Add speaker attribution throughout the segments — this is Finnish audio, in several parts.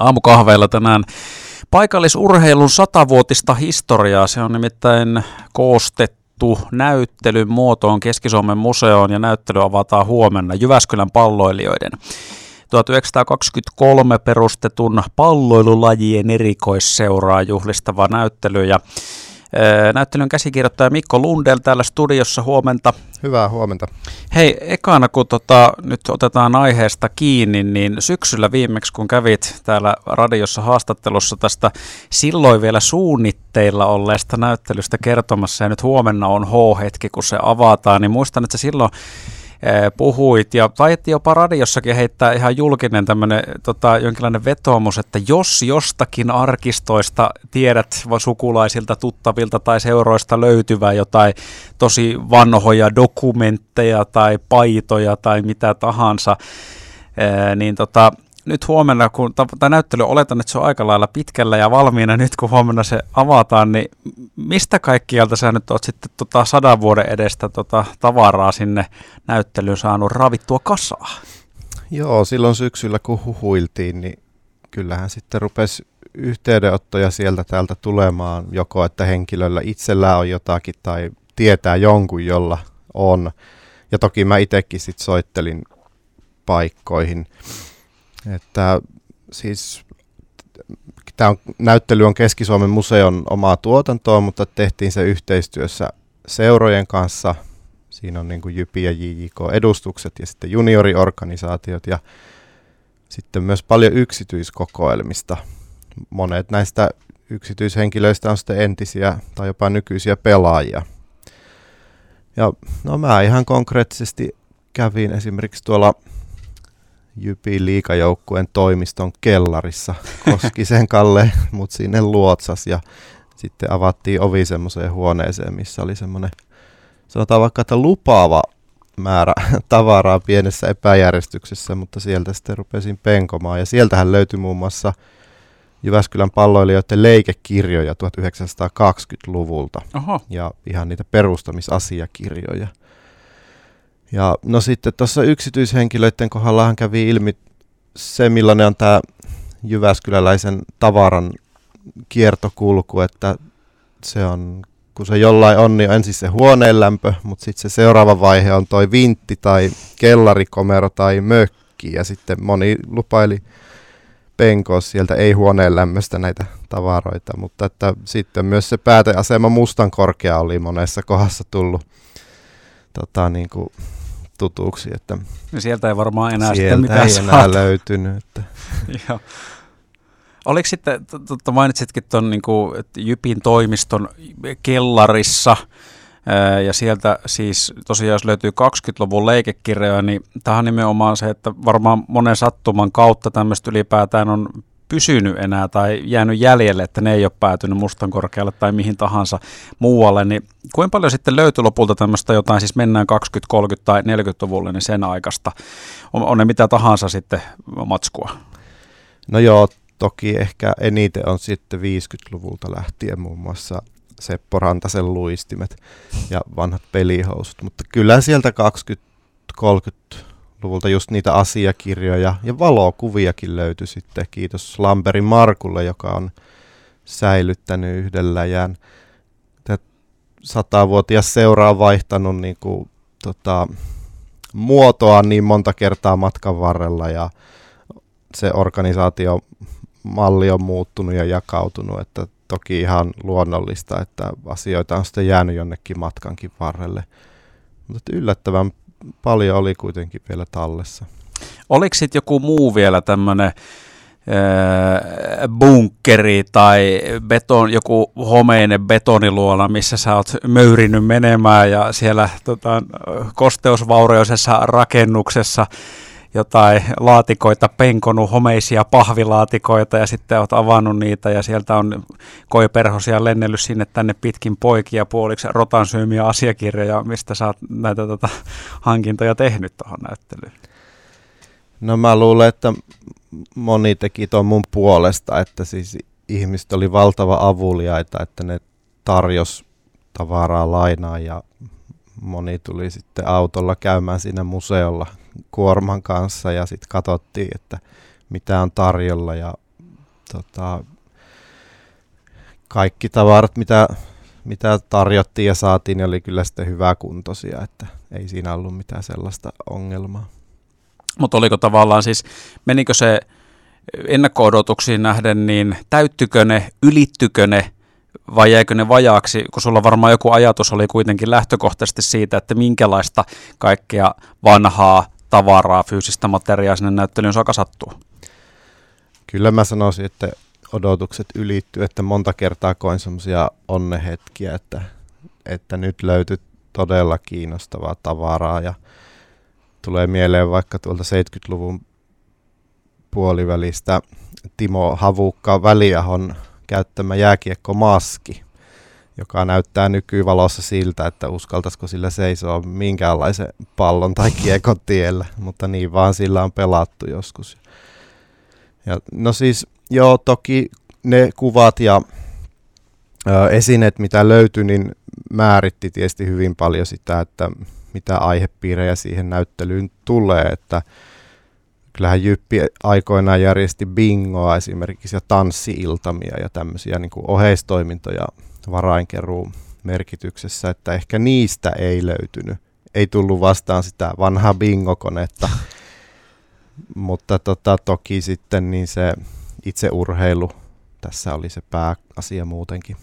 Speaker 1: Aamukahveilla tänään paikallisurheilun satavuotista historiaa. Se on nimittäin koostettu näyttelyn muotoon Keski-Suomen museoon ja näyttely avataan huomenna Jyväskylän palloilijoiden 1923 perustetun palloilulajien erikoisseuraa juhlistava näyttely ja Näyttelyn käsikirjoittaja Mikko Lundell täällä studiossa, huomenta.
Speaker 2: Hyvää huomenta.
Speaker 1: Hei, ekana kun tota, nyt otetaan aiheesta kiinni, niin syksyllä viimeksi kun kävit täällä radiossa haastattelussa tästä silloin vielä suunnitteilla olleesta näyttelystä kertomassa, ja nyt huomenna on H-hetki, kun se avataan, niin muistan, että silloin puhuit ja taidettiin jopa radiossakin heittää ihan julkinen tämmöinen tota, jonkinlainen vetoomus, että jos jostakin arkistoista tiedät sukulaisilta, tuttavilta tai seuroista löytyvää jotain tosi vanhoja dokumentteja tai paitoja tai mitä tahansa, niin tota, nyt huomenna, kun tämä näyttely oletan, että se on aika lailla pitkällä ja valmiina nyt, kun huomenna se avataan, niin mistä kaikkialta sä nyt oot sitten tota sadan vuoden edestä tota tavaraa sinne näyttelyyn saanut ravittua kasaa?
Speaker 2: Joo, silloin syksyllä kun huhuiltiin, niin kyllähän sitten rupesi yhteydenottoja sieltä täältä tulemaan, joko että henkilöllä itsellään on jotakin tai tietää jonkun, jolla on. Ja toki mä itsekin sitten soittelin paikkoihin. Että siis tämä on, näyttely on Keski-Suomen museon omaa tuotantoa, mutta tehtiin se yhteistyössä seurojen kanssa. Siinä on niin kuin Jypi ja JJK-edustukset ja sitten junioriorganisaatiot ja sitten myös paljon yksityiskokoelmista. Monet näistä yksityishenkilöistä on sitten entisiä tai jopa nykyisiä pelaajia. Ja no mä ihan konkreettisesti kävin esimerkiksi tuolla Jypin liikajoukkueen toimiston kellarissa. Koskisen Kalle mut sinne luotsas ja sitten avattiin ovi semmoiseen huoneeseen, missä oli semmoinen, sanotaan vaikka, että lupaava määrä tavaraa pienessä epäjärjestyksessä, mutta sieltä sitten rupesin penkomaan. Ja sieltähän löytyi muun muassa Jyväskylän palloilijoiden leikekirjoja 1920-luvulta Oho. ja ihan niitä perustamisasiakirjoja. Ja no sitten tuossa yksityishenkilöiden kohdallahan kävi ilmi se, millainen on tämä Jyväskyläläisen tavaran kiertokulku, että se on, kun se jollain on, niin on ensin se huoneen lämpö, mutta sitten se seuraava vaihe on toi vintti tai kellarikomero tai mökki, ja sitten moni lupaili penkoa sieltä ei huoneen lämmöstä näitä tavaroita, mutta että sitten myös se pääteasema Mustan korkea oli monessa kohdassa tullut tota, niin kuin tutuksi. Että
Speaker 1: ja sieltä ei varmaan enää
Speaker 2: sitten
Speaker 1: mitään
Speaker 2: ei enää löytynyt. Että.
Speaker 1: Joo. Oliko sitten, totta mainitsitkin tuon niin Jypin toimiston kellarissa, ja sieltä siis tosiaan, jos löytyy 20-luvun leikekirjoja, niin tähän nimenomaan se, että varmaan monen sattuman kautta tämmöistä ylipäätään on pysynyt enää tai jäänyt jäljelle, että ne ei ole päätynyt mustan korkealle tai mihin tahansa muualle, niin kuinka paljon sitten löytyy lopulta tämmöistä jotain, siis mennään 20, 30 tai 40-luvulle, niin sen aikaista, on, on ne mitä tahansa sitten matskua?
Speaker 2: No joo, toki ehkä eniten on sitten 50-luvulta lähtien muun muassa Seppo Rantasen luistimet ja vanhat pelihousut, mutta kyllä sieltä 20-30 luvulta just niitä asiakirjoja ja valokuviakin löytyi sitten. Kiitos Lamberin Markulle, joka on säilyttänyt yhdelläjään. Satavuotias seura on vaihtanut niin kuin, tota, muotoa niin monta kertaa matkan varrella ja se organisaatio malli on muuttunut ja jakautunut, että toki ihan luonnollista, että asioita on sitten jäänyt jonnekin matkankin varrelle. Mutta yllättävän paljon oli kuitenkin vielä tallessa.
Speaker 1: Oliko sitten joku muu vielä tämmöinen bunkkeri tai beton, joku homeinen betoniluola, missä sä oot möyrinyt menemään ja siellä tota, kosteusvaurioisessa rakennuksessa jotain laatikoita penkonut, homeisia pahvilaatikoita ja sitten olet avannut niitä ja sieltä on koiperhosia lennellyt sinne tänne pitkin poikia puoliksi rotan syömiä asiakirjoja, mistä sä oot näitä tota, hankintoja tehnyt tuohon näyttelyyn?
Speaker 2: No mä luulen, että moni teki tuon mun puolesta, että siis ihmiset oli valtava avuliaita, että ne tarjos tavaraa lainaa ja moni tuli sitten autolla käymään siinä museolla kuorman kanssa ja sitten katsottiin, että mitä on tarjolla ja tota, kaikki tavarat, mitä, mitä tarjottiin ja saatiin, niin oli kyllä sitten hyvää kuntoisia, että ei siinä ollut mitään sellaista ongelmaa.
Speaker 1: Mutta oliko tavallaan siis, menikö se ennakko-odotuksiin nähden, niin täyttykö ne, ylittykö ne vai jäikö ne vajaaksi, kun sulla varmaan joku ajatus oli kuitenkin lähtökohtaisesti siitä, että minkälaista kaikkea vanhaa tavaraa, fyysistä materiaa sinne näyttelyyn saakka sattuu?
Speaker 2: Kyllä mä sanoisin, että odotukset ylittyy, että monta kertaa koin semmoisia onnehetkiä, että, että nyt löytyy todella kiinnostavaa tavaraa ja tulee mieleen vaikka tuolta 70-luvun puolivälistä Timo Havukka Väliahon käyttämä jääkiekkomaski, joka näyttää nykyvalossa siltä, että uskaltaisiko sillä seisoa minkäänlaisen pallon tai kiekon tiellä, mutta niin vaan sillä on pelattu joskus. Ja, no siis joo, toki ne kuvat ja ö, esineet, mitä löytyi, niin määritti tietysti hyvin paljon sitä, että mitä aihepiirejä siihen näyttelyyn tulee, että kyllähän Jyppi aikoinaan järjesti bingoa esimerkiksi ja tanssiiltamia ja tämmöisiä niin kuin oheistoimintoja varainkeruun merkityksessä, että ehkä niistä ei löytynyt. Ei tullut vastaan sitä vanhaa bingokonetta, mutta tota, toki sitten niin se itse urheilu tässä oli se pääasia muutenkin.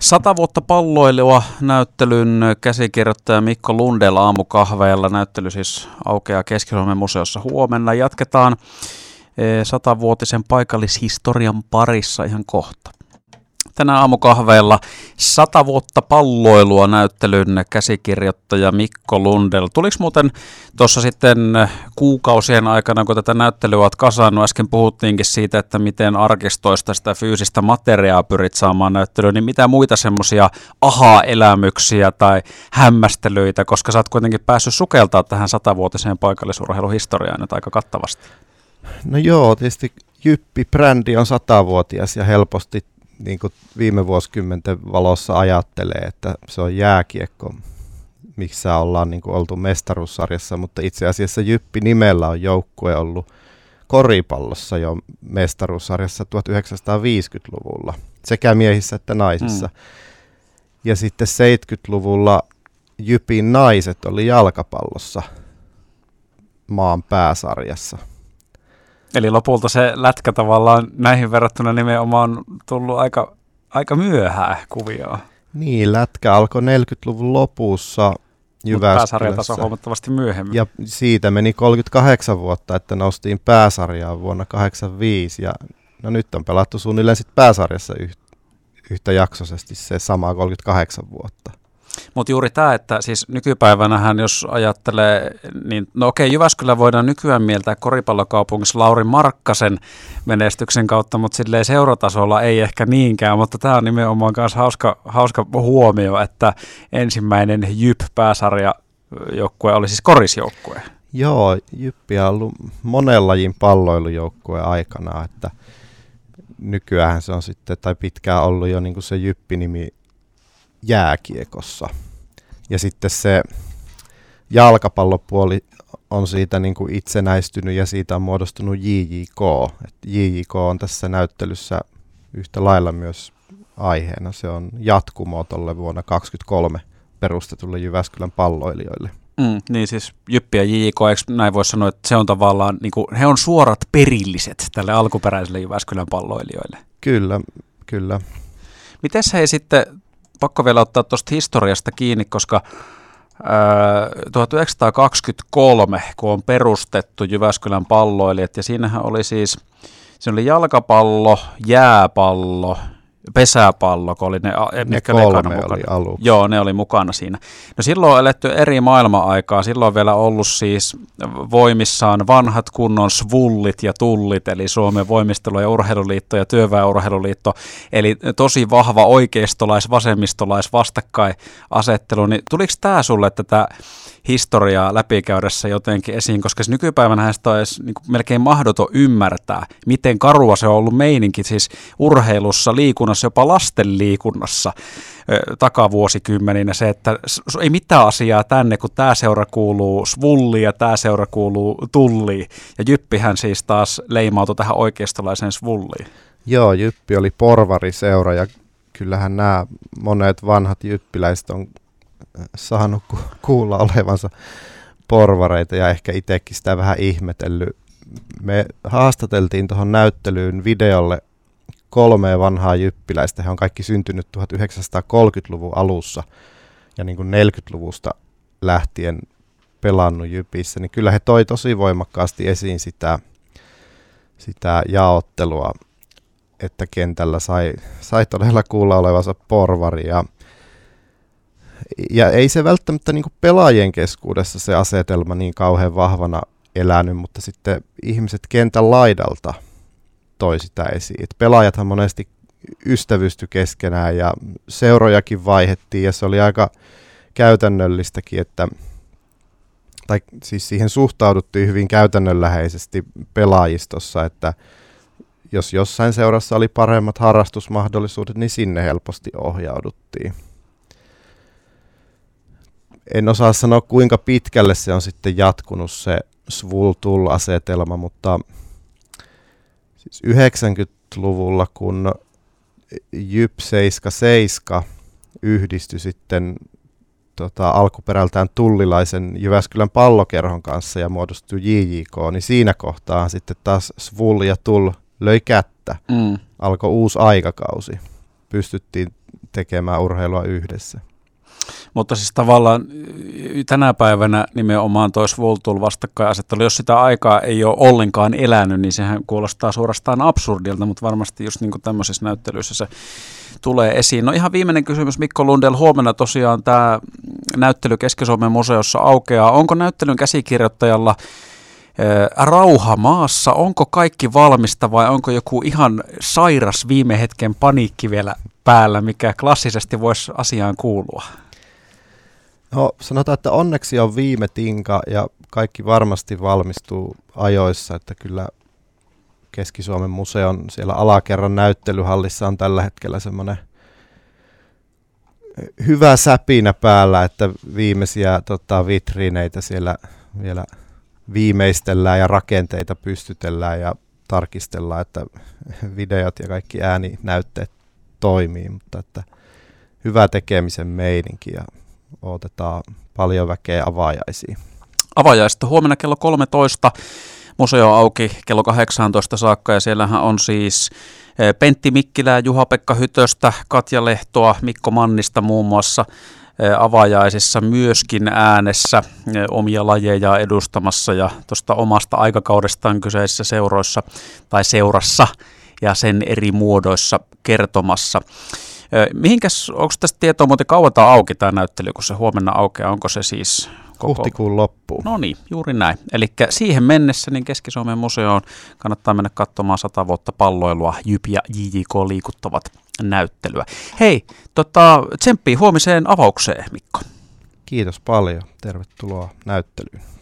Speaker 1: Sata vuotta palloilua näyttelyn käsikirjoittaja Mikko Lundella aamukahveilla. Näyttely siis aukeaa keski museossa huomenna. Jatketaan eh, satavuotisen paikallishistorian parissa ihan kohta tänä aamukahveilla sata vuotta palloilua näyttelyn käsikirjoittaja Mikko Lundel. Tuliko muuten tuossa sitten kuukausien aikana, kun tätä näyttelyä olet kasannut, äsken puhuttiinkin siitä, että miten arkistoista sitä fyysistä materiaa pyrit saamaan näyttelyyn, niin mitä muita semmoisia aha-elämyksiä tai hämmästelyitä, koska sä oot kuitenkin päässyt sukeltaa tähän satavuotiseen paikallisurheiluhistoriaan nyt aika kattavasti.
Speaker 2: No joo, tietysti Jyppi-brändi on satavuotias ja helposti niin kuin viime vuosikymmenten valossa ajattelee, että se on jääkiekko, missä ollaan niin kuin oltu mestaruussarjassa, mutta itse asiassa Jyppi nimellä on joukkue ollut koripallossa jo mestaruussarjassa 1950-luvulla, sekä miehissä että naisissa. Mm. Ja sitten 70-luvulla Jypin naiset oli jalkapallossa maan pääsarjassa –
Speaker 1: Eli lopulta se lätkä tavallaan näihin verrattuna nimenomaan tullut aika, aika myöhään kuvioon.
Speaker 2: Niin, lätkä alkoi 40-luvun lopussa Jyväskylässä.
Speaker 1: on huomattavasti myöhemmin.
Speaker 2: Ja siitä meni 38 vuotta, että noustiin pääsarjaan vuonna 85 ja no nyt on pelattu suunnilleen sit pääsarjassa yhtä jaksoisesti se sama 38 vuotta.
Speaker 1: Mutta juuri tämä, että siis nykypäivänähän jos ajattelee, niin no okei, Jyväskylä voidaan nykyään mieltää koripallokaupungissa Lauri Markkasen menestyksen kautta, mutta silleen seuratasolla ei ehkä niinkään, mutta tämä on nimenomaan myös hauska, hauska huomio, että ensimmäinen Jyp-pääsarja joukkue oli siis korisjoukkue.
Speaker 2: Joo, Jyppi on ollut monen lajin palloilujoukkue aikana, että nykyään se on sitten, tai pitkään ollut jo niin kuin se Jyppi-nimi jääkiekossa. Ja sitten se jalkapallopuoli on siitä niin kuin itsenäistynyt ja siitä on muodostunut JJK. Et JJK on tässä näyttelyssä yhtä lailla myös aiheena. Se on jatkumo tuolle vuonna 2023 perustetulle Jyväskylän palloilijoille.
Speaker 1: Mm, niin siis Jyppi ja JJK, eikö näin voi sanoa, että se on tavallaan, niin kuin, he on suorat perilliset tälle alkuperäiselle Jyväskylän palloilijoille.
Speaker 2: Kyllä, kyllä.
Speaker 1: Miten he sitten pakko vielä ottaa tuosta historiasta kiinni, koska ää, 1923, kun on perustettu Jyväskylän palloilijat, ja siinähän oli siis, se oli jalkapallo, jääpallo, pesäpallo, kun oli ne,
Speaker 2: ne kolme oli aluksi.
Speaker 1: Joo, ne oli mukana siinä. No silloin on eletty eri maailma-aikaa. Silloin on vielä ollut siis voimissaan vanhat kunnon svullit ja tullit, eli Suomen voimistelu- ja urheiluliitto ja työväenurheiluliitto. Eli tosi vahva oikeistolais, vasemmistolais vastakkainasettelu. Niin tuliko tämä sulle tätä historiaa läpikäydessä jotenkin esiin, koska siis nykypäivänä sitä on niin melkein mahdoton ymmärtää, miten karua se on ollut meininki siis urheilussa, liikunnassa, liikunnassa, jopa lasten liikunnassa takavuosikymmeninä se, että ei mitään asiaa tänne, kun tämä seura kuuluu svulliin ja tämä seura kuuluu tulliin. Ja Jyppihän siis taas leimautui tähän oikeistolaiseen svulliin.
Speaker 2: Joo, Jyppi oli porvariseura ja kyllähän nämä monet vanhat jyppiläiset on saanut kuulla olevansa porvareita ja ehkä itsekin sitä vähän ihmetellyt. Me haastateltiin tuohon näyttelyyn videolle kolme vanhaa jyppiläistä. He on kaikki syntynyt 1930-luvun alussa ja niin kuin 40-luvusta lähtien pelannut jypissä, niin kyllä he toi tosi voimakkaasti esiin sitä, sitä jaottelua, että kentällä sai, sai todella kuulla olevansa porvari ja ja ei se välttämättä niin pelaajien keskuudessa se asetelma niin kauhean vahvana elänyt, mutta sitten ihmiset kentän laidalta toi sitä esiin. Et pelaajathan monesti ystävysty keskenään ja seurojakin vaihettiin ja se oli aika käytännöllistäkin, että tai siis siihen suhtauduttiin hyvin käytännönläheisesti pelaajistossa, että jos jossain seurassa oli paremmat harrastusmahdollisuudet, niin sinne helposti ohjauduttiin en osaa sanoa kuinka pitkälle se on sitten jatkunut se Svultul-asetelma, mutta siis 90-luvulla kun Jyp 77 yhdistyi sitten tota, alkuperältään tullilaisen Jyväskylän pallokerhon kanssa ja muodostui JJK, niin siinä kohtaa sitten taas Svul ja Tull löi kättä. Mm. Alkoi uusi aikakausi. Pystyttiin tekemään urheilua yhdessä.
Speaker 1: Mutta siis tavallaan tänä päivänä nimenomaan toi Voltul vastakkainasettelu, jos sitä aikaa ei ole ollenkaan elänyt, niin sehän kuulostaa suorastaan absurdilta, mutta varmasti just niin kuin tämmöisissä näyttelyissä se tulee esiin. No ihan viimeinen kysymys Mikko Lundell. Huomenna tosiaan tämä näyttely Keski-Suomen museossa aukeaa. Onko näyttelyn käsikirjoittajalla rauha maassa? Onko kaikki valmista vai onko joku ihan sairas viime hetken paniikki vielä päällä, mikä klassisesti voisi asiaan kuulua?
Speaker 2: No sanotaan, että onneksi on viime tinka ja kaikki varmasti valmistuu ajoissa, että kyllä Keski-Suomen museon siellä alakerran näyttelyhallissa on tällä hetkellä semmoinen hyvä säpinä päällä, että viimeisiä tota, vitriineitä siellä vielä viimeistellään ja rakenteita pystytellään ja tarkistellaan, että videot ja kaikki ääninäytteet toimii, mutta että hyvä tekemisen meininki ja otetaan paljon väkeä avaajaisiin.
Speaker 1: Avajaista huomenna kello 13. Museo auki kello 18 saakka ja siellähän on siis eh, Pentti Mikkilää, Juha-Pekka Hytöstä, Katja Lehtoa, Mikko Mannista muun muassa eh, avajaisissa myöskin äänessä eh, omia lajeja edustamassa ja tuosta omasta aikakaudestaan kyseisissä seuroissa tai seurassa ja sen eri muodoissa kertomassa. Mihinkäs, onko tästä tietoa muuten kauan tämä auki tämä näyttely, kun se huomenna aukeaa, onko se siis
Speaker 2: koko... Huhtikuun loppuun.
Speaker 1: No niin, juuri näin. Eli siihen mennessä niin Keski-Suomen museoon kannattaa mennä katsomaan sata vuotta palloilua, Jyp ja JJK liikuttavat näyttelyä. Hei, tota, tsemppii huomiseen avaukseen, Mikko.
Speaker 2: Kiitos paljon. Tervetuloa näyttelyyn.